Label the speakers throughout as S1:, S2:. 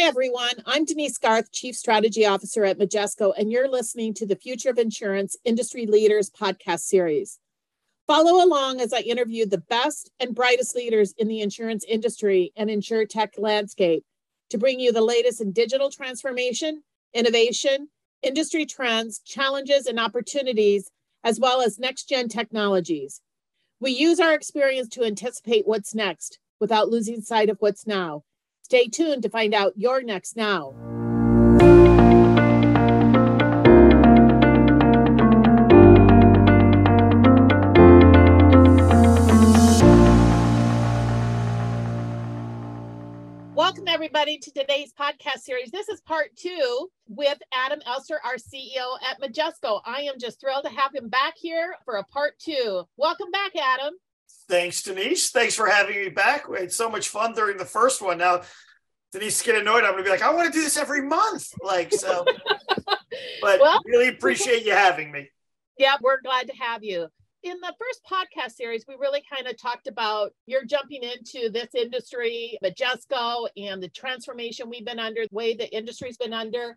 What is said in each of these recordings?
S1: Hi, everyone. I'm Denise Garth, Chief Strategy Officer at Majesco, and you're listening to the Future of Insurance Industry Leaders podcast series. Follow along as I interview the best and brightest leaders in the insurance industry and insure tech landscape to bring you the latest in digital transformation, innovation, industry trends, challenges, and opportunities, as well as next gen technologies. We use our experience to anticipate what's next without losing sight of what's now. Stay tuned to find out your next now. Welcome, everybody, to today's podcast series. This is part two with Adam Elster, our CEO at Majesco. I am just thrilled to have him back here for a part two. Welcome back, Adam.
S2: Thanks, Denise. Thanks for having me back. We had so much fun during the first one. Now, Denise get annoyed. I'm going to be like, I want to do this every month. Like, so, but well, really appreciate you having me.
S1: Yeah, we're glad to have you. In the first podcast series, we really kind of talked about you're jumping into this industry, Majesco, and the transformation we've been under, the way the industry's been under.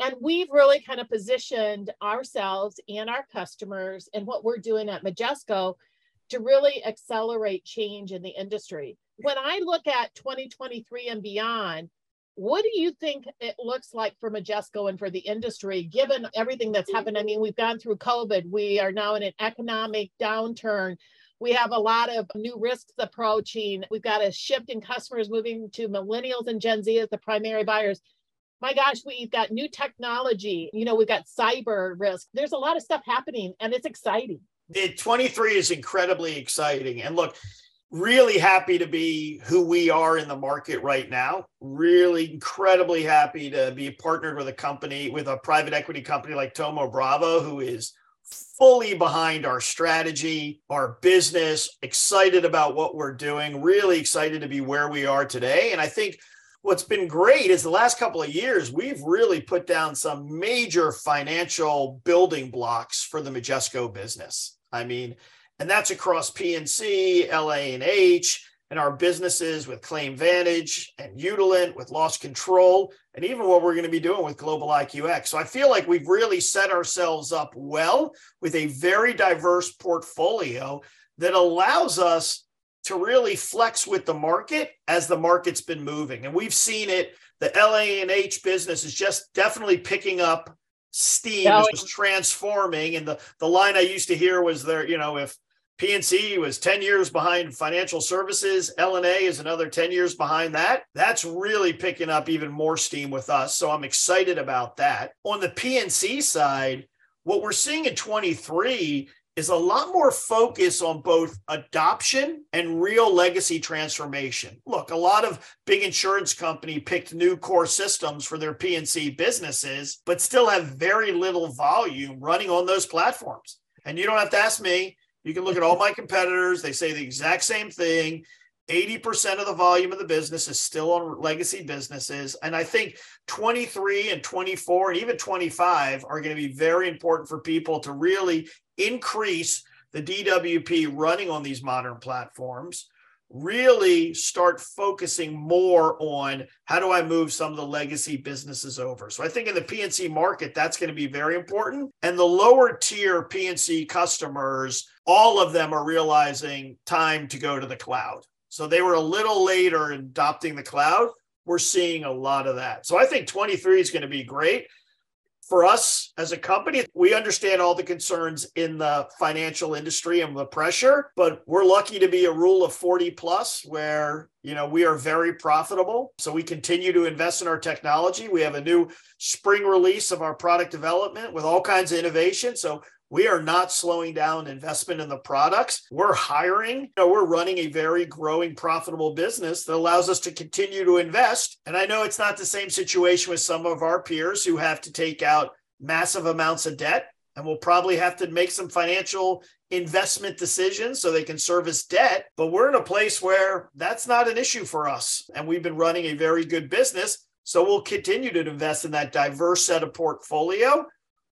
S1: And we've really kind of positioned ourselves and our customers and what we're doing at Majesco to really accelerate change in the industry. When I look at 2023 and beyond, what do you think it looks like for Majesco and for the industry, given everything that's mm-hmm. happened? I mean, we've gone through COVID. We are now in an economic downturn. We have a lot of new risks approaching. We've got a shift in customers moving to millennials and Gen Z as the primary buyers. My gosh, we've got new technology. You know, we've got cyber risk. There's a lot of stuff happening and it's exciting.
S2: The 23 is incredibly exciting. And look, really happy to be who we are in the market right now. Really incredibly happy to be partnered with a company, with a private equity company like Thoma Bravo, who is fully behind our strategy, our business, excited about what we're doing, really excited to be where we are today. And I think what's been great is the last couple of years, we've really put down some major financial building blocks for the Majesco business. I mean, and that's across P&C, LA&H, and our businesses with ClaimVantage and Utilant with loss control, and even what we're going to be doing with Global IQX. So I feel like we've really set ourselves up well with a very diverse portfolio that allows us to really flex with the market as the market's been moving. And we've seen it. The LA&H business is just definitely picking up steam yeah. was transforming. And the, the line I used to hear was there, you know, if P&C was 10 years behind financial services, L&A is another 10 years behind that. That's really picking up even more steam with us. So I'm excited about that. On the P&C side, what we're seeing in 23 is a lot more focus on both adoption and real legacy transformation. Look, a lot of big insurance company picked new core systems for their P&C businesses, but still have very little volume running on those platforms. And you don't have to ask me, you can look at all my competitors, they say the exact same thing. 80% of the volume of the business is still on legacy businesses. And I think 23 and 24 and even 25 are going to be very important for people to really increase the DWP running on these modern platforms, really start focusing more on how do I move some of the legacy businesses over. So I think in the P&C market, that's going to be very important. And the lower tier P&C customers, all of them are realizing time to go to the cloud. So they were a little later in adopting the cloud. We're seeing a lot of that. So I think 23 is going to be great for us as a company, we understand all the concerns in the financial industry and the pressure, but we're lucky to be a rule of 40 plus where, you know, we are very profitable. So we continue to invest in our technology. We have a new spring release of our product development with all kinds of innovation. So we are not slowing down investment in the products. We're hiring. You know, we're running a very growing, profitable business that allows us to continue to invest. And I know it's not the same situation with some of our peers who have to take out massive amounts of debt and will probably have to make some financial investment decisions so they can service debt. But we're in a place where that's not an issue for us. And we've been running a very good business. So we'll continue to invest in that diverse set of portfolio,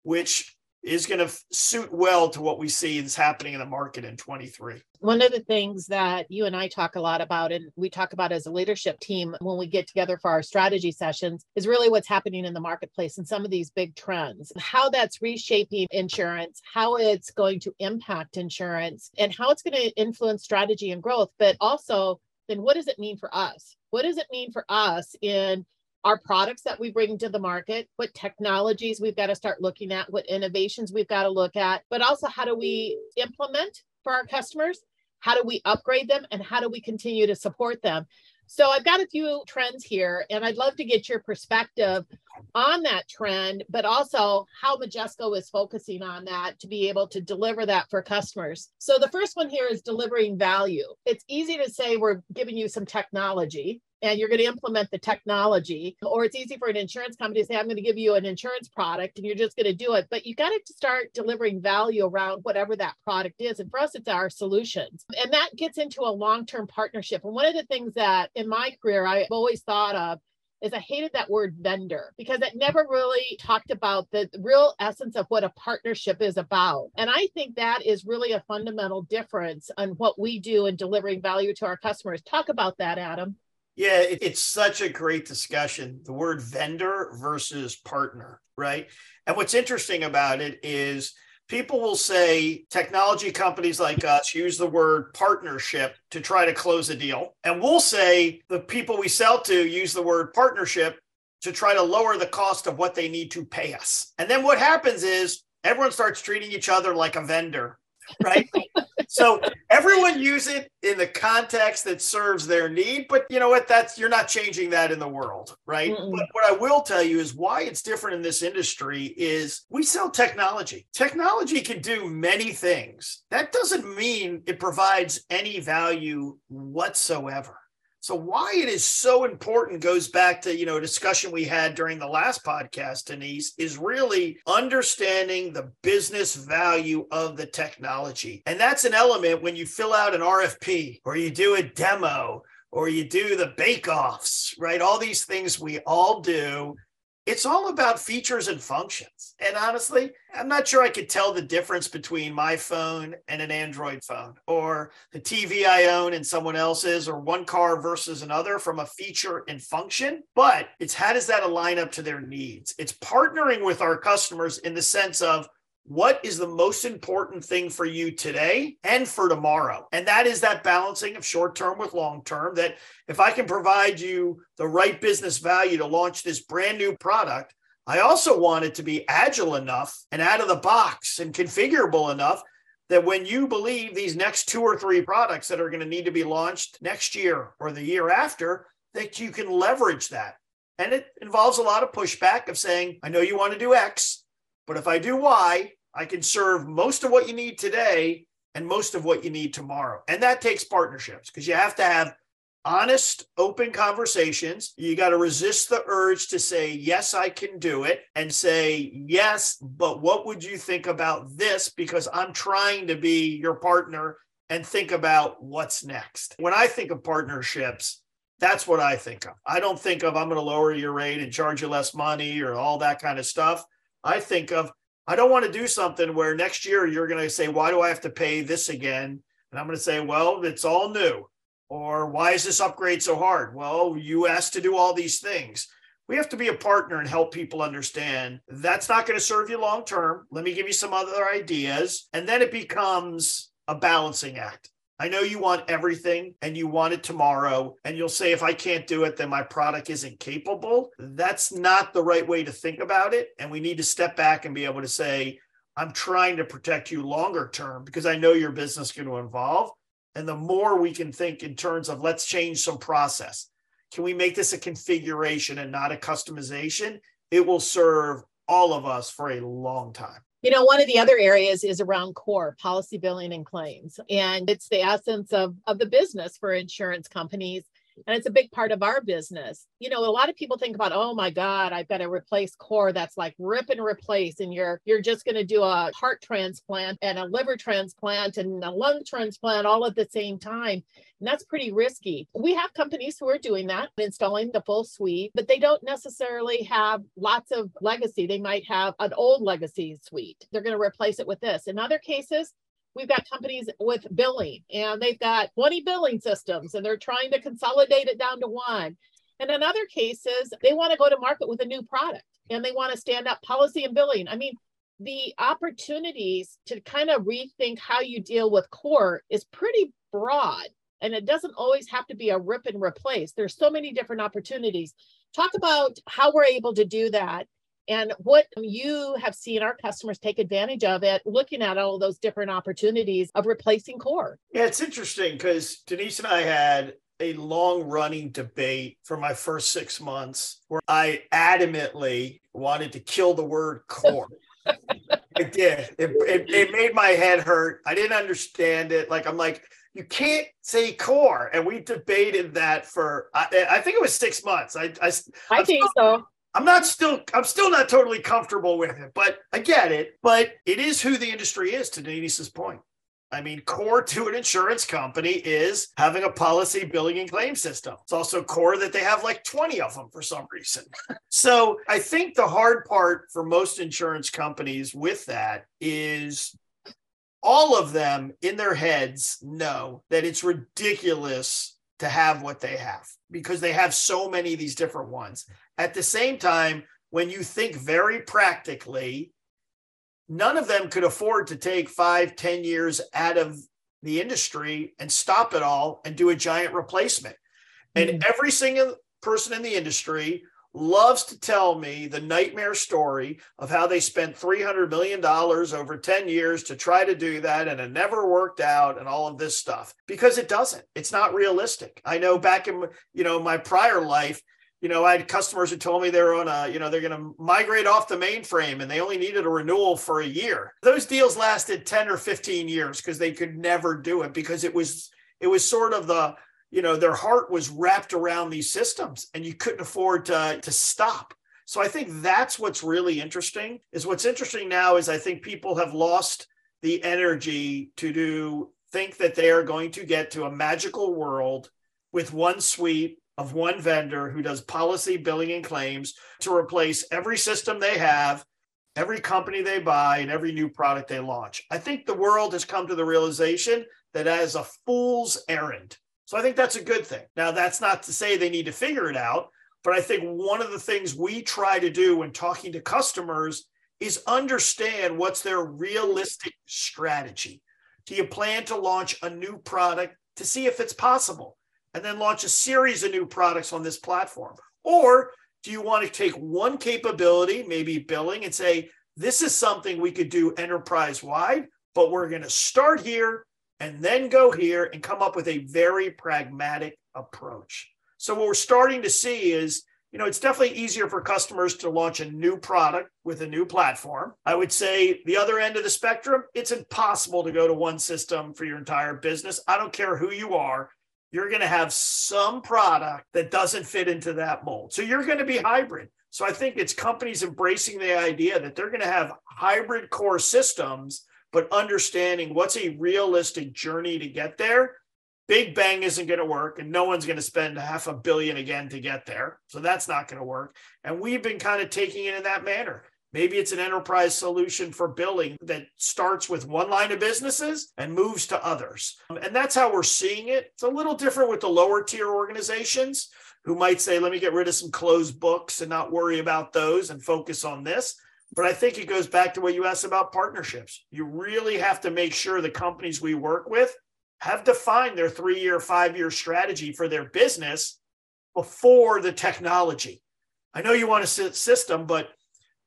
S2: which is going to suit well to what we see is happening in the market in 23.
S1: One of the things that you and I talk a lot about, and we talk about as a leadership team when we get together for our strategy sessions, is really what's happening in the marketplace and some of these big trends, how that's reshaping insurance, how it's going to impact insurance, and how it's going to influence strategy and growth. But also, then what does it mean for us? What does it mean for us in our products that we bring to the market, what technologies we've got to start looking at, what innovations we've got to look at, but also how do we implement for our customers? How do we upgrade them? And how do we continue to support them? So I've got a few trends here, and I'd love to get your perspective on that trend, but also how Majesco is focusing on that to be able to deliver that for customers. So the first one here is delivering value. It's easy to say we're giving you some technology, and you're going to implement the technology or it's easy for an insurance company to say i'm going to give you an insurance product and you're just going to do it but you got to start delivering value around whatever that product is and for us it's our solutions and that gets into a long-term partnership and one of the things that in my career i've always thought of is I hated that word vendor because it never really talked about the real essence of what a partnership is about. And I think that is really a fundamental difference on what we do in delivering value to our customers. Talk about that, Adam.
S2: Yeah, it, it's such a great discussion. The word vendor versus partner, right? And what's interesting about it is people will say technology companies like us use the word partnership to try to close a deal. And we'll say the people we sell to use the word partnership to try to lower the cost of what they need to pay us. And then what happens is everyone starts treating each other like a vendor, right? so everyone use it in the context that serves their need but you know what? That's you're not changing that in the world right? Mm-mm. but what i will tell you is why it's different in this industry is we sell technology. Technology can do many things. That doesn't mean it provides any value whatsoever so why it is so important goes back to, you know, a discussion we had during the last podcast, Denise, is really understanding the business value of the technology. And that's an element when you fill out an RFP or you do a demo or you do the bake offs, right? All these things we all do it's all about features and functions. And honestly, I'm not sure I could tell the difference between my phone and an Android phone or the TV I own and someone else's or one car versus another from a feature and function. But it's how does that align up to their needs? It's partnering with our customers in the sense of what is the most important thing for you today and for tomorrow? And that is that balancing of short term with long term. That if I can provide you the right business value to launch this brand new product, I also want it to be agile enough and out of the box and configurable enough that when you believe these next two or three products that are going to need to be launched next year or the year after, that you can leverage that. And it involves a lot of pushback of saying, I know you want to do X, but if I do Y, I can serve most of what you need today and most of what you need tomorrow. And that takes partnerships because you have to have honest, open conversations. You got to resist the urge to say, yes, I can do it, and say, yes, but what would you think about this? Because I'm trying to be your partner and think about what's next. When I think of partnerships, that's what I think of. I don't think of I'm going to lower your rate and charge you less money or all that kind of stuff. I think of I don't want to do something where next year you're going to say, why do I have to pay this again? And I'm going to say, well, it's all new. Or why is this upgrade so hard? Well, you asked to do all these things. We have to be a partner and help people understand that's not going to serve you long term. Let me give you some other ideas. And then it becomes a balancing act. I know you want everything and you want it tomorrow. And you'll say, if I can't do it, then my product isn't capable. That's not the right way to think about it. And we need to step back and be able to say, I'm trying to protect you longer term because I know your business is going to evolve. And the more we can think in terms of let's change some process. Can we make this a configuration and not a customization? It will serve all of us for a long time.
S1: You know, one of the other areas is around core policy billing and claims. And it's the essence of, of the business for insurance companies. And it's a big part of our business. You know, a lot of people think about, oh my God, I've got to replace core. That's like rip and replace. And you're you're just going to do a heart transplant and a liver transplant and a lung transplant all at the same time. And that's pretty risky. We have companies who are doing that, installing the full suite, but they don't necessarily have lots of legacy. They might have an old legacy suite. They're going to replace it with this. In other cases, we've got companies with billing and they've got 20 billing systems and they're trying to consolidate it down to one. And in other cases, they want to go to market with a new product and they want to stand up policy and billing. I mean, the opportunities to kind of rethink how you deal with core is pretty broad. And it doesn't always have to be a rip and replace. There's so many different opportunities. Talk about how we're able to do that and what you have seen our customers take advantage of it, looking at all those different opportunities of replacing core.
S2: Yeah, it's interesting because Denise and I had a long running debate for my first six months where I adamantly wanted to kill the word core. I did. It, it, it, made my head hurt. I didn't understand it. Like, I'm like, you can't say core. And we debated that for, I, I think it was six months. I, I,
S1: I think so.
S2: I'm not still I'm still not totally comfortable with it, but I get it. But it is who the industry is, to Denise's point. I mean, core to an insurance company is having a policy billing and claim system. It's also core that they have like 20 of them for some reason. so I think the hard part for most insurance companies with that is all of them in their heads know that it's ridiculous to have what they have because they have so many of these different ones. At the same time, when you think very practically, none of them could afford to take five, ten years out of the industry and stop it all and do a giant replacement. And mm-hmm. every single person in the industry loves to tell me the nightmare story of how they spent $300 million over 10 years to try to do that and it never worked out and all of this stuff because it doesn't. It's not realistic. I know back in, you know, my prior life, you know, I had customers who told me they're on a, you know, they're going to migrate off the mainframe and they only needed a renewal for a year. Those deals lasted 10 or 15 years because they could never do it because it was, it was sort of the, you know their heart was wrapped around these systems and you couldn't afford to to stop. So i think that's what's really interesting is what's interesting now is i think people have lost the energy to do think that they are going to get to a magical world with one suite of one vendor who does policy billing and claims to replace every system they have every company they buy and every new product they launch. I think the world has come to the realization that as a fool's errand so I think that's a good thing. Now, that's not to say they need to figure it out, but I think one of the things we try to do when talking to customers is understand what's their realistic strategy. Do you plan to launch a new product to see if it's possible and then launch a series of new products on this platform? Or do you want to take one capability, maybe billing, and say, this is something we could do enterprise wide, but we're going to start here and then go here and come up with a very pragmatic approach. So what we're starting to see is, you know, it's definitely easier for customers to launch a new product with a new platform. I would say the other end of the spectrum, it's impossible to go to one system for your entire business. I don't care who you are. You're going to have some product that doesn't fit into that mold. So you're going to be hybrid. So I think it's companies embracing the idea that they're going to have hybrid core systems but understanding what's a realistic journey to get there. Big bang isn't going to work, and no one's going to spend half a billion again to get there. So that's not going to work. And we've been kind of taking it in that manner. Maybe it's an enterprise solution for billing that starts with one line of businesses and moves to others. And that's how we're seeing it. It's a little different with the lower tier organizations who might say, let me get rid of some closed books and not worry about those and focus on this. But I think it goes back to what you asked about partnerships. You really have to make sure the companies we work with have defined their three year, five year strategy for their business before the technology. I know you want a system, but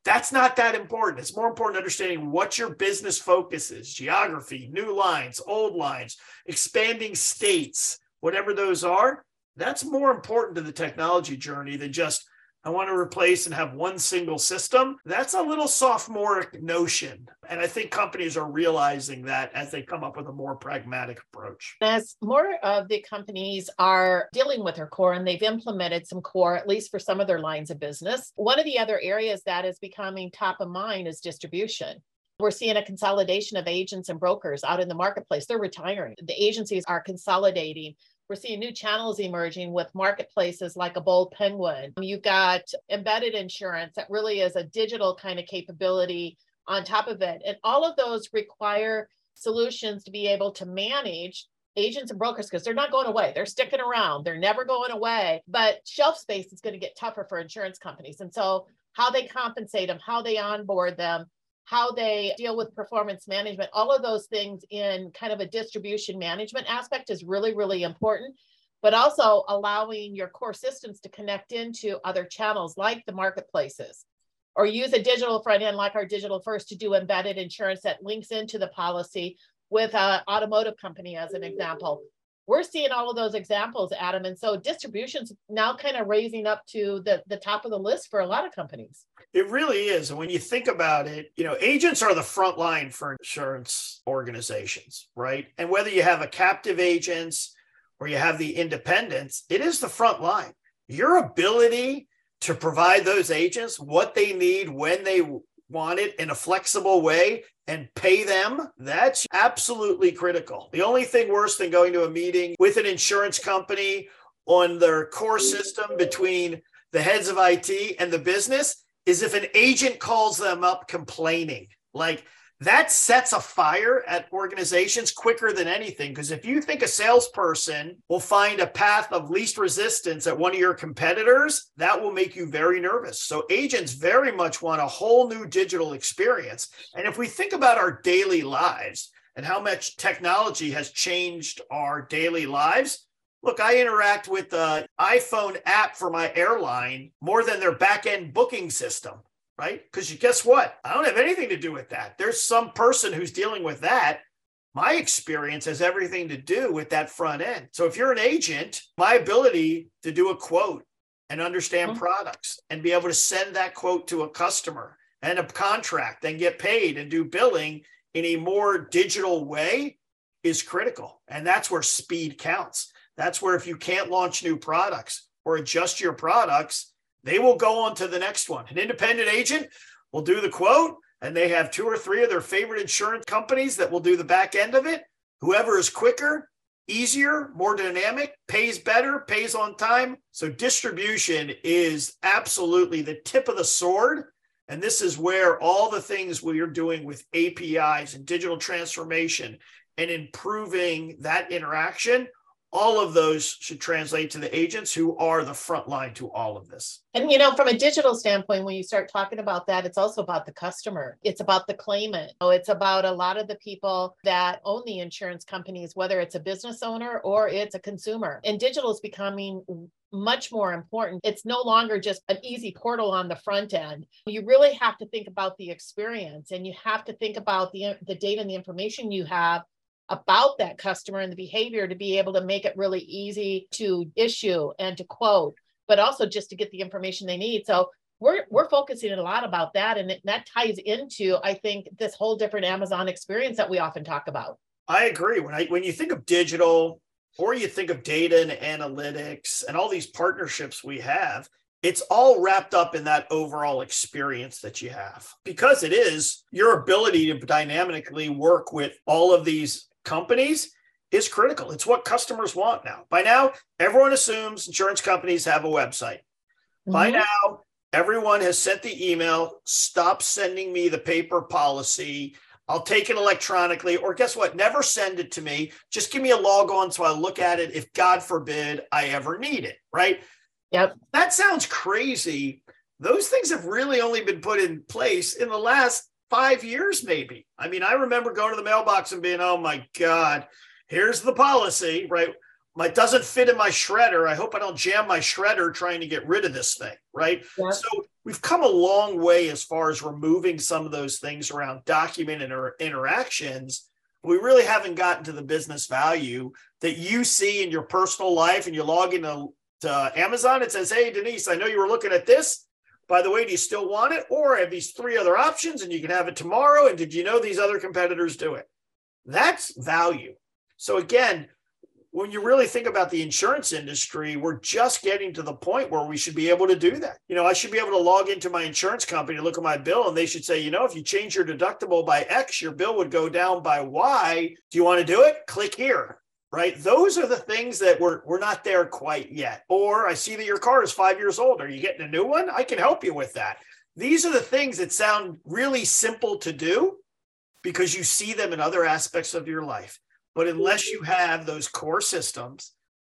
S2: that's not that important. It's more important understanding what your business focus is geography, new lines, old lines, expanding states, whatever those are. That's more important to the technology journey than just I want to replace and have one single system. That's a little sophomoric notion. And I think companies are realizing that as they come up with a more pragmatic approach.
S1: As more of the companies are dealing with their core and they've implemented some core, at least for some of their lines of business, one of the other areas that is becoming top of mind is distribution. We're seeing a consolidation of agents and brokers out in the marketplace. They're retiring. The agencies are consolidating we're seeing new channels emerging with marketplaces like a bold penguin. You've got embedded insurance that really is a digital kind of capability on top of it. And all of those require solutions to be able to manage agents and brokers because they're not going away. They're sticking around. They're never going away. But shelf space is going to get tougher for insurance companies. And so how they compensate them, how they onboard them, how they deal with performance management, all of those things in kind of a distribution management aspect is really, really important. But also allowing your core systems to connect into other channels like the marketplaces or use a digital front end like our digital first to do embedded insurance that links into the policy with an automotive company as an example we're seeing all of those examples, Adam. And so distribution's now kind of raising up to the, the top of the list for a lot of companies.
S2: It really is. And when you think about it, you know, agents are the front line for insurance organizations, right? And whether you have a captive agents or you have the independents, it is the front line. Your ability to provide those agents what they need when they want it in a flexible way and pay them, that's absolutely critical. The only thing worse than going to a meeting with an insurance company on their core system between the heads of IT and the business is if an agent calls them up complaining. Like that sets a fire at organizations quicker than anything. Because if you think a salesperson will find a path of least resistance at one of your competitors, that will make you very nervous. So agents very much want a whole new digital experience. And if we think about our daily lives and how much technology has changed our daily lives, Look, I interact with the iPhone app for my airline more than their back end booking system right? Because you guess what? I don't have anything to do with that. There's some person who's dealing with that. My experience has everything to do with that front end. So if you're an agent, my ability to do a quote and understand mm-hmm. products and be able to send that quote to a customer and a contract and get paid and do billing in a more digital way is critical. And that's where speed counts. That's where if you can't launch new products or adjust your products, they will go on to the next one. An independent agent will do the quote, and they have two or three of their favorite insurance companies that will do the back end of it. Whoever is quicker, easier, more dynamic, pays better, pays on time. So distribution is absolutely the tip of the sword. And this is where all the things we are doing with APIs and digital transformation and improving that interaction all of those should translate to the agents who are the front line to all of this.
S1: And you know, from a digital standpoint, when you start talking about that, it's also about the customer. It's about the claimant. It's about a lot of the people that own the insurance companies, whether it's a business owner or it's a consumer. And digital is becoming much more important. It's no longer just an easy portal on the front end. You really have to think about the experience and you have to think about the, the data and the information you have about that customer and the behavior to be able to make it really easy to issue and to quote, but also just to get the information they need. So we're we're focusing a lot about that, and that ties into I think this whole different Amazon experience that we often talk about.
S2: I agree. When I when you think of digital, or you think of data and analytics and all these partnerships we have, it's all wrapped up in that overall experience that you have because it is your ability to dynamically work with all of these companies is critical. It's what customers want now. By now, everyone assumes insurance companies have a website. Mm-hmm. By now, everyone has sent the email stop sending me the paper policy. I'll take it electronically, or guess what? Never send it to me. Just give me a log on so I look at it if, God forbid, I ever need it. Right.
S1: Yep.
S2: That sounds crazy. Those things have really only been put in place in the last five years, maybe. I mean, I remember going to the mailbox and being, oh my God, here's the policy, right? My doesn't fit in my shredder. I hope I don't jam my shredder trying to get rid of this thing, right? Yeah. So we've come a long way as far as removing some of those things around document inter- interactions. We really haven't gotten to the business value that you see in your personal life and you log into to Amazon It says, Hey, Denise, I know you were looking at this. By the way, do you still want it? Or have these three other options and you can have it tomorrow. And did you know these other competitors do it? That's value. So again, when you really think about the insurance industry, we're just getting to the point where we should be able to do that. You know, I should be able to log into my insurance company, look at my bill, and they should say, you know, if you change your deductible by X, your bill would go down by Y. Do you want to do it? Click here. Right. Those are the things that we're we're not there quite yet. Or I see that your car is five years old. Are you getting a new one? I can help you with that. These are the things that sound really simple to do because you see them in other aspects of your life. But unless you have those core systems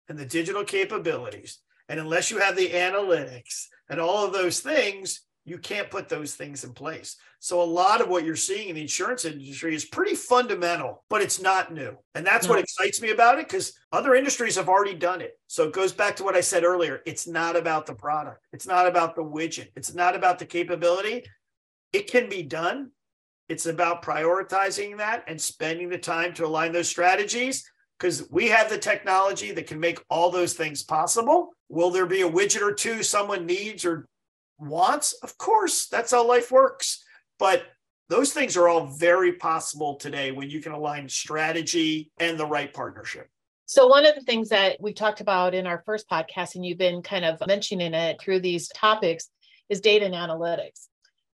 S2: and the digital capabilities, and unless you have the analytics and all of those things, you can't put those things in place. So a lot of what you're seeing in the insurance industry is pretty fundamental, but it's not new. And that's what excites me about it because other industries have already done it. So it goes back to what I said earlier. It's not about the product. It's not about the widget. It's not about the capability. It can be done, it's about prioritizing that and spending the time to align those strategies because we have the technology that can make all those things possible. Will there be a widget or two someone needs or wants? Of course, that's how life works. But those things are all very possible today when you can align strategy and the right partnership.
S1: So, one of the things that we talked about in our first podcast, and you've been kind of mentioning it through these topics, is data and analytics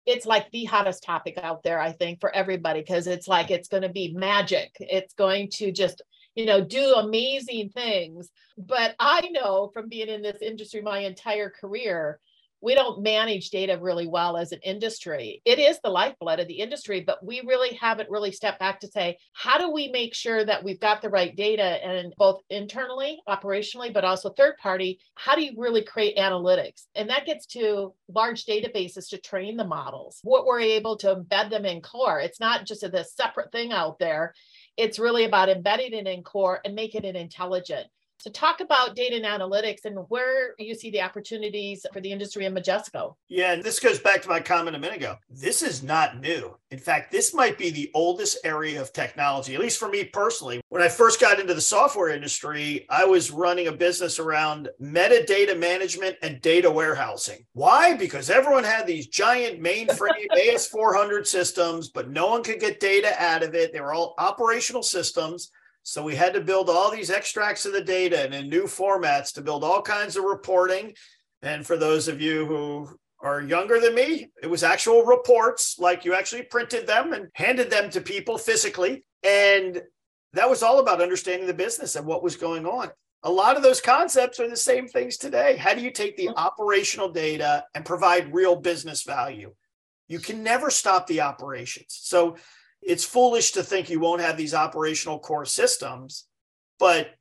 S1: it's like the hottest topic out there, I think, for everybody, because it's like it's going to be magic. It's going to just, you know, do amazing things. But I know from being in this industry my entire career we don't manage data really well as an industry. It is the lifeblood of the industry, but we really haven't really stepped back to say, how do we make sure that we've got the right data and both internally, operationally, but also third party? How do you really create analytics? And that gets to large databases to train the models. What we're able to embed them in core. It's not just a separate thing out there. It's really about embedding it in core and making it intelligent. So talk about data and analytics and where you see the opportunities for the industry in Majesco.
S2: Yeah, and this goes back to my comment a minute ago. This is not new. In fact, this might be the oldest area of technology, at least for me personally. When I first got into the software industry, I was running a business around metadata management and data warehousing. Why? Because everyone had these giant mainframe AS400 systems, but no one could get data out of it. They were all operational systems. So we had to build all these extracts of the data and in new formats to build all kinds of reporting. And for those of you who are younger than me, it was actual reports, like you actually printed them and handed them to people physically. And that was all about understanding the business and what was going on. A lot of those concepts are the same things today. How do you take the mm-hmm. operational data and provide real business value? You can never stop the operations. So it's foolish to think you won't have these operational core systems, but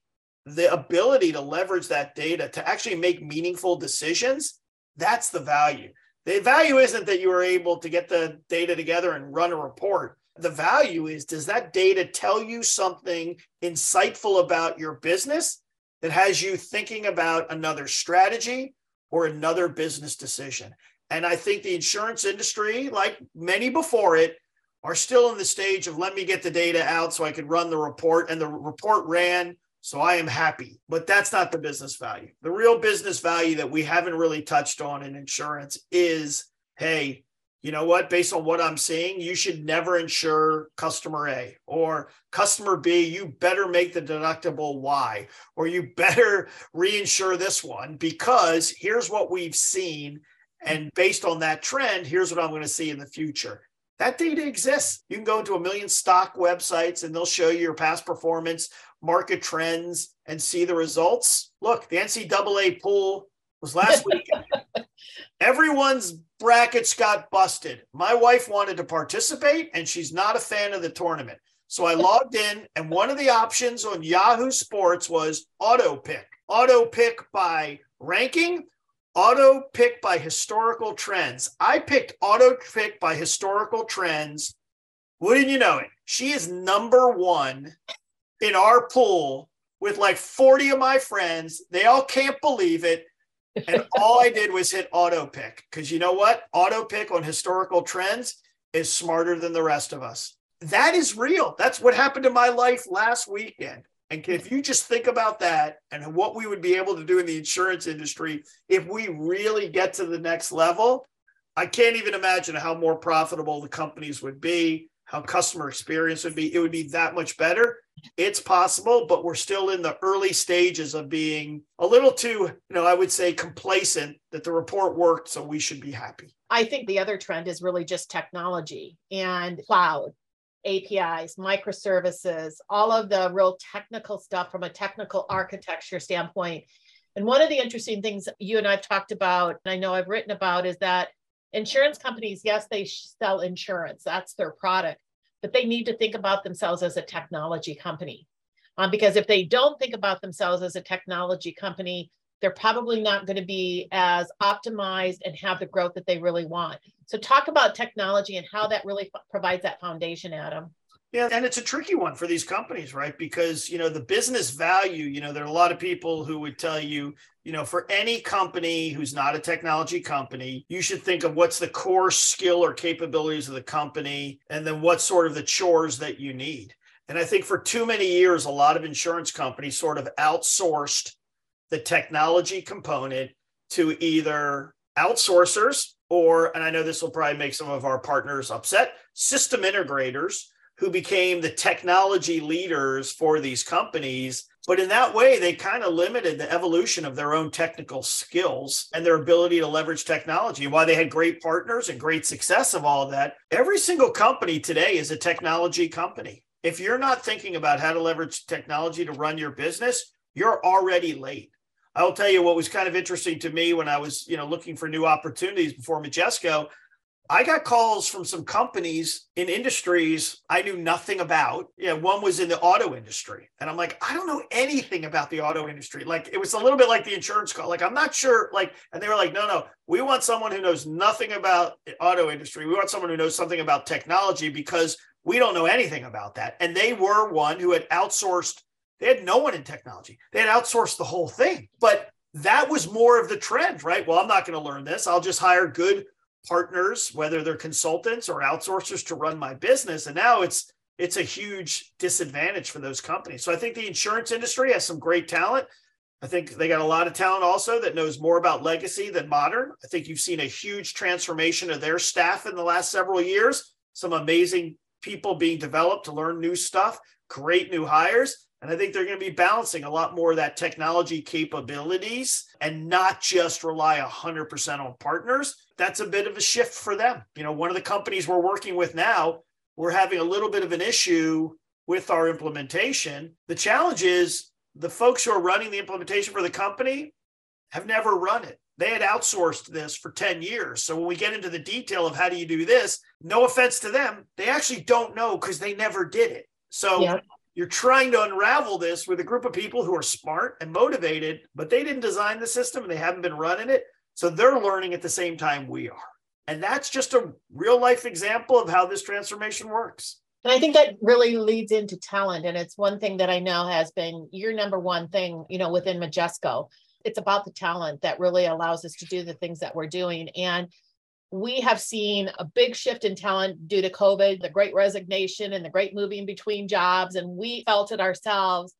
S2: the ability to leverage that data to actually make meaningful decisions, that's the value. The value isn't that you are able to get the data together and run a report. The value is does that data tell you something insightful about your business that has you thinking about another strategy or another business decision? And I think the insurance industry, like many before it, are still in the stage of let me get the data out so I can run the report. And the report ran, so I am happy. But that's not the business value. The real business value that we haven't really touched on in insurance is hey, you know what? Based on what I'm seeing, you should never insure customer A or customer B. You better make the deductible Y or you better reinsure this one because here's what we've seen. And based on that trend, here's what I'm going to see in the future. That data exists. You can go into a million stock websites and they'll show you your past performance, market trends, and see the results. Look, the NCAA pool was last week. Everyone's brackets got busted. My wife wanted to participate and she's not a fan of the tournament. So I logged in, and one of the options on Yahoo Sports was auto pick. Auto pick by ranking auto pick by historical trends. I picked auto pick by historical trends. Wouldn't you know it? She is number one in our pool with like 40 of my friends. They all can't believe it. And all I did was hit auto pick because you know what? Auto pick on historical trends is smarter than the rest of us. That is real. That's what happened to my life last weekend. And if you just think about that and what we would be able to do in the insurance industry if we really get to the next level, I can't even imagine how more profitable the companies would be, how customer experience would be. It would be that much better. It's possible, but we're still in the early stages of being a little too, you know, I would say complacent that the report worked, so we should be happy.
S1: I think the other trend is really just technology and cloud APIs, microservices, all of the real technical stuff from a technical architecture standpoint. And one of the interesting things you and I've talked about, and I know I've written about, is that insurance companies, yes, they sell insurance, that's their product, but they need to think about themselves as a technology company. Um, because if they don't think about themselves as a technology company, they're probably not going to be as optimized and have the growth that they really want. So, talk about technology and how that really f- provides that foundation, Adam.
S2: Yeah, and it's a tricky one for these companies, right? Because, you know, the business value, you know, there are a lot of people who would tell you, you know, for any company who's not a technology company, you should think of what's the core skill or capabilities of the company and then what sort of the chores that you need. And I think for too many years, a lot of insurance companies sort of outsourced the technology component to either outsourcers or, and I know this will probably make some of our partners upset, system integrators who became the technology leaders for these companies. But in that way, they kind of limited the evolution of their own technical skills and their ability to leverage technology. While they had great partners and great success of all that, every single company today is a technology company. If you're not thinking about how to leverage technology to run your business, you're already late. I'll tell you what was kind of interesting to me when I was, you know, looking for new opportunities before Majesco. I got calls from some companies in industries I knew nothing about. Yeah, one was in the auto industry. And I'm like, I don't know anything about the auto industry. Like it was a little bit like the insurance call. Like, I'm not sure. Like, and they were like, no, no, we want someone who knows nothing about the auto industry. We want someone who knows something about technology because we don't know anything about that. And they were one who had outsourced they had no one in technology. They had outsourced the whole thing. But that was more of the trend, right? Well, I'm not going to learn this. I'll just hire good partners, whether they're consultants or outsourcers to run my business. And now it's it's a huge disadvantage for those companies. So I think the insurance industry has some great talent. I think they got a lot of talent also that knows more about legacy than modern. I think you've seen a huge transformation of their staff in the last several years. Some amazing people being developed to learn new stuff, great new hires. And I think they're going to be balancing a lot more of that technology capabilities and not just rely 100% on partners. That's a bit of a shift for them. You know, one of the companies we're working with now, we're having a little bit of an issue with our implementation. The challenge is the folks who are running the implementation for the company have never run it. They had outsourced this for 10 years. So when we get into the detail of how do you do this, no offense to them, they actually don't know because they never did it. So yeah you're trying to unravel this with a group of people who are smart and motivated, but they didn't design the system and they haven't been running it. So they're learning at the same time we are. And that's just a real life example of how this transformation works.
S1: And I think that really leads into talent. And it's one thing that I know has been your number one thing, you know, within Majesco. It's about the talent that really allows us to do the things that we're doing. And we have seen a big shift in talent due to COVID, the great resignation and the great moving between jobs. And we felt it ourselves.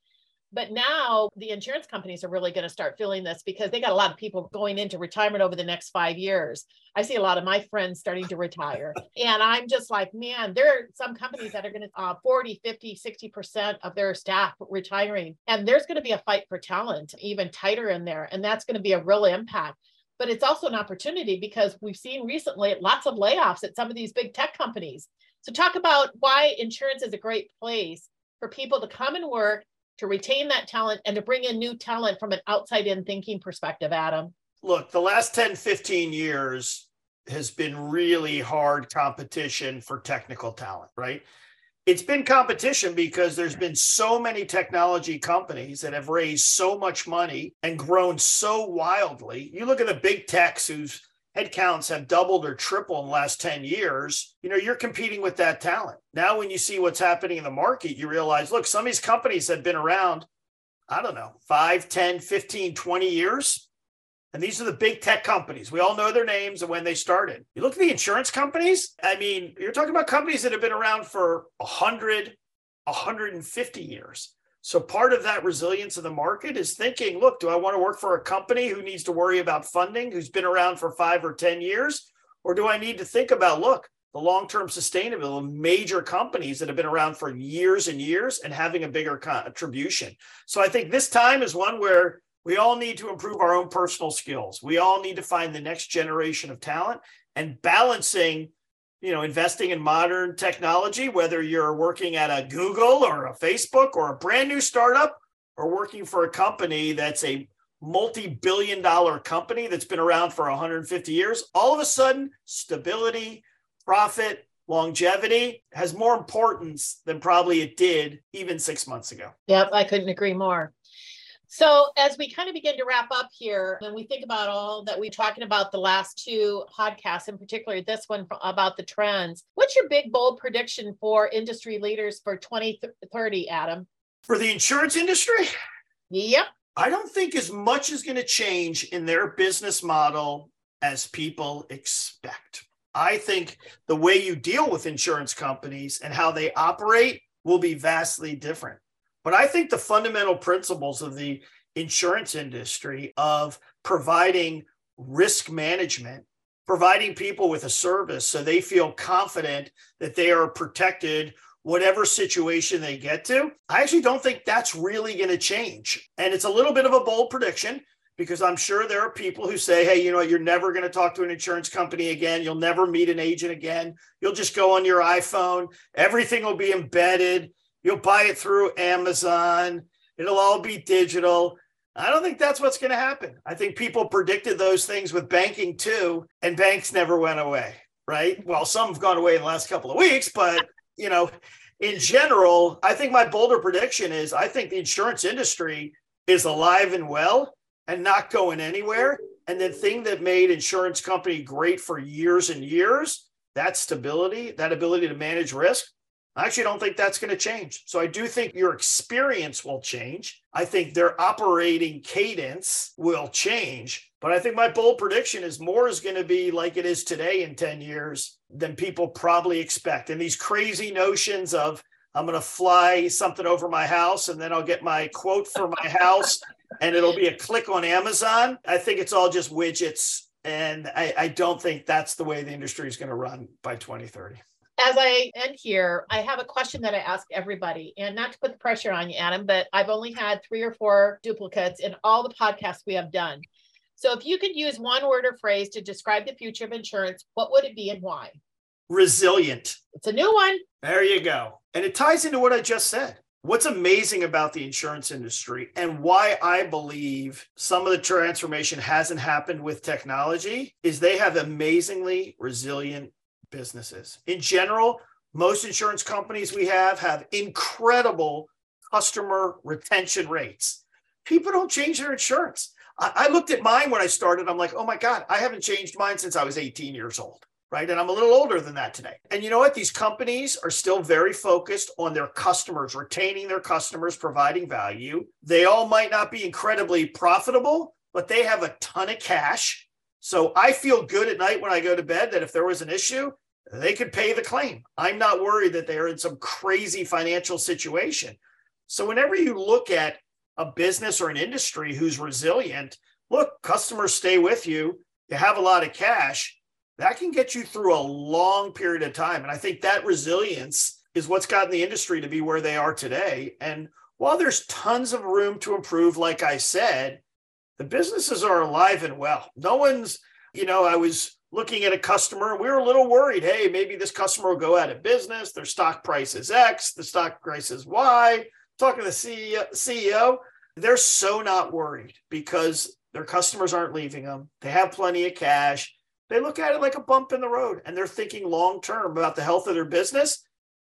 S1: But now the insurance companies are really going to start feeling this because they got a lot of people going into retirement over the next five years. I see a lot of my friends starting to retire. and I'm just like, man, there are some companies that are going to uh, 40, 50, 60% of their staff retiring. And there's going to be a fight for talent even tighter in there. And that's going to be a real impact but it's also an opportunity because we've seen recently lots of layoffs at some of these big tech companies. So, talk about why insurance is a great place for people to come and work, to retain that talent, and to bring in new talent from an outside in thinking perspective, Adam.
S2: Look, the last 10, 15 years has been really hard competition for technical talent, right? It's been competition because there's been so many technology companies that have raised so much money and grown so wildly. You look at the big techs whose headcounts have doubled or tripled in the last 10 years, you know, you're competing with that talent. Now, when you see what's happening in the market, you realize, look, some of these companies have been around, I don't know, 5, 10, 15, 20 years. And these are the big tech companies. We all know their names and when they started. You look at the insurance companies. I mean, you're talking about companies that have been around for 100, 150 years. So part of that resilience of the market is thinking, look, do I want to work for a company who needs to worry about funding, who's been around for five or 10 years? Or do I need to think about, look, the long-term sustainability of major companies that have been around for years and years and having a bigger contribution. So I think this time is one where we all need to improve our own personal skills. We all need to find the next generation of talent and balancing you know investing in modern technology whether you're working at a google or a facebook or a brand new startup or working for a company that's a multi-billion dollar company that's been around for 150 years. All of a sudden stability profit longevity has more importance than probably it did even six months ago.
S1: Yep i couldn't agree more so, as we kind of begin to wrap up here, when we think about all that we're talking about the last two podcasts, in particular this one about the trends, what's your big, bold prediction for industry leaders for 2030, Adam?
S2: For the insurance industry?
S1: Yep.
S2: I don't think as much is going to change in their business model as people expect. I think the way you deal with insurance companies and how they operate will be vastly different. But I think the fundamental principles of the insurance industry of providing risk management, providing people with a service so they feel confident that they are protected whatever situation they get to. I actually don't think that's really going to change. And it's a little bit of a bold prediction because I'm sure there are people who say, hey, you know, you're never going to talk to an insurance company again. You'll never meet an agent again. You'll just go on your iPhone. Everything will be embedded. You'll buy it through Amazon. It'll all be digital. I don't think that's what's going to happen. I think people predicted those things with banking too, and banks never went away, right? Well, some have gone away in the last couple of weeks, but you know, in general, I think my bolder prediction is I think the insurance industry is alive and well and not going anywhere. And the thing that made insurance company great for years and years, that stability, that ability to manage risk, I actually don't think that's going to change. So I do think your experience will change. I think their operating cadence will change. But I think my bold prediction is more is going to be like it is today in 10 years than people probably expect. And these crazy notions of I'm going to fly something over my house and then I'll get my quote for my house and it'll be a click on Amazon. I think it's all just widgets. And I, I don't think that's the way the industry is going to run by 2030
S1: as I end here, I have a question that I ask everybody, and not to put the pressure on you, Adam, but I've only had three or four duplicates in all the podcasts we have done. So if you could use one word or phrase to describe the future of insurance, what would it be and why?
S2: Resilient.
S1: It's a new one.
S2: There you go. And it ties into what I just said. What's amazing about the insurance industry and why I believe some of the transformation hasn't happened with technology is they have amazingly resilient businesses. In general, most insurance companies we have have incredible customer retention rates. People don't change their insurance. I, I, looked at mine when I started. I'm like, oh my God, I haven't changed mine since I was 18 years old. Right. And I'm a little older than that today. And you know what? These companies are still very focused on their customers, retaining their customers, providing value. They all might not be incredibly profitable, but they have a ton of cash so I feel good at night when I go to bed that if there was an issue, they could pay the claim. I'm not worried that they're in some crazy financial situation. So whenever you look at a business or an industry who's resilient, look, customers stay with you, you have a lot of cash, that can get you through a long period of time. And I think that resilience is what's gotten the industry to be where they are today. And while there's tons of room to improve, like I said, the businesses are alive and well. No one's, you know, I was looking at a customer we were a little worried. Hey, maybe this customer will go out of business. Their stock price is X, the stock price is Y. Talking to the CEO, CEO, they're so not worried because their customers aren't leaving them. They have plenty of cash. They look at it like a bump in the road and they're thinking long term about the health of their business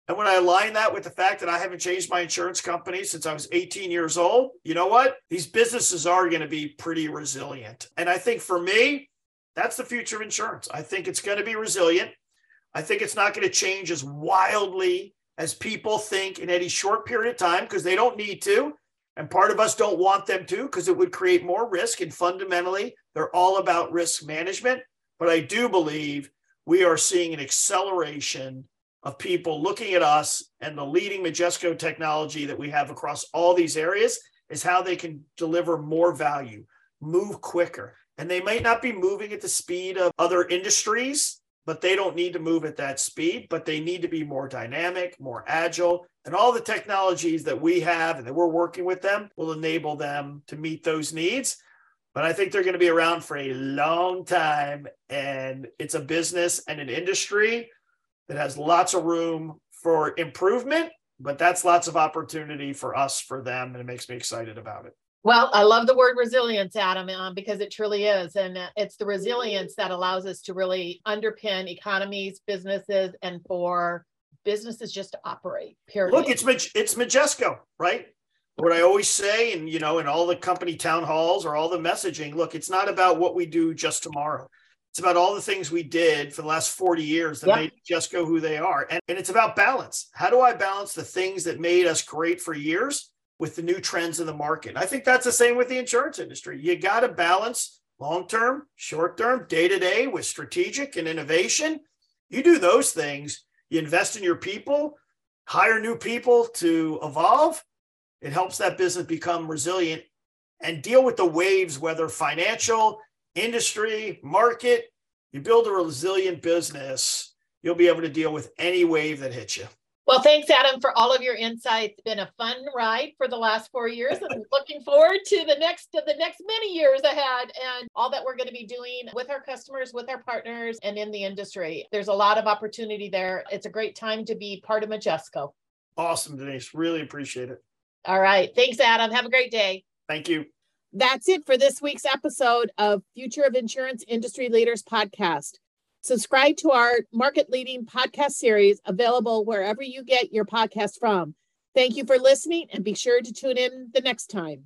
S2: and when I align that with the fact that I haven't changed my insurance company since I was 18 years old, you know what? These businesses are going to be pretty resilient. And I think for me, that's the future of insurance. I think it's going to be resilient. I think it's not going to change as wildly as people think in any short period of time because they don't need to. And part of us don't want them to because it would create more risk. And fundamentally, they're all about risk management. But I do believe we are seeing an acceleration of people looking at us and the leading Majesco technology that we have across all these areas is how they can deliver more value, move quicker. And they might not be moving at the speed of other industries, but they don't need to move at that speed, but they need to be more dynamic, more agile. And all the technologies that we have and that we're working with them will enable them to meet those needs. But I think they're going to be around for a long time. And it's a business and an industry that has lots of room for improvement, but that's lots of opportunity for us, for them, and it makes me excited about it.
S1: Well, I love the word resilience, Adam, um, because it truly is. And uh, it's the resilience that allows us to really underpin economies, businesses, and for businesses just to operate, period.
S2: Look, it's, it's Majesco, right? What I always say, and you know, in all the company town halls or all the messaging, look, it's not about what we do just tomorrow. It's about all the things we did for the last 40 years that yep. made Majesco who they are. And, and it's about balance. How do I balance the things that made us great for years with the new trends in the market? I think that's the same with the insurance industry. You got to balance long term, short term, day to day with strategic and innovation. You do those things, you invest in your people, hire new people to evolve. It helps that business become resilient and deal with the waves, whether financial, industry, market, you build a resilient business, you'll be able to deal with any wave that hits you.
S1: Well, thanks, Adam, for all of your insights. It's been a fun ride for the last four years. I'm looking forward to the next to the next many years ahead and all that we're going to be doing with our customers, with our partners, and in the industry. There's a lot of opportunity there. It's a great time to be part of Majesco.
S2: Awesome, Denise. Really appreciate it.
S1: All right. Thanks, Adam. Have a great day.
S2: Thank you.
S1: That's it for this week's episode of Future of Insurance Industry Leaders podcast. Subscribe to our market leading podcast series available wherever you get your podcast from. Thank you for listening and be sure to tune in the next time.